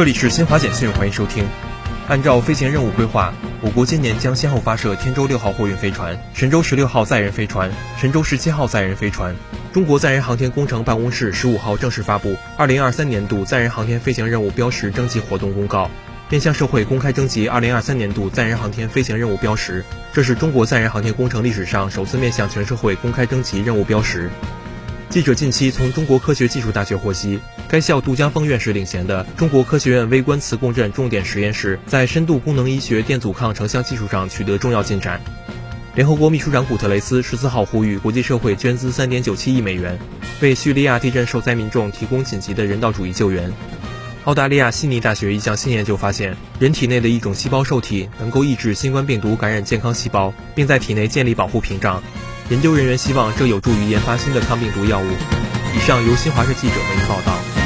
这里是新华简讯，欢迎收听。按照飞行任务规划，我国今年将先后发射天舟六号货运飞船、神舟十六号载人飞船、神舟十七号载人飞船。中国载人航天工程办公室十五号正式发布二零二三年度载人航天飞行任务标识征集活动公告，面向社会公开征集二零二三年度载人航天飞行任务标识。这是中国载人航天工程历史上首次面向全社会公开征集任务标识。记者近期从中国科学技术大学获悉，该校杜江峰院士领衔的中国科学院微观磁共振重点实验室在深度功能医学电阻抗成像技术上取得重要进展。联合国秘书长古特雷斯十四号呼吁国际社会捐资三点九七亿美元，为叙利亚地震受灾民众提供紧急的人道主义救援。澳大利亚悉尼大学一项新研究发现，人体内的一种细胞受体能够抑制新冠病毒感染健康细胞，并在体内建立保护屏障。研究人员希望这有助于研发新的抗病毒药物。以上由新华社记者为您报道。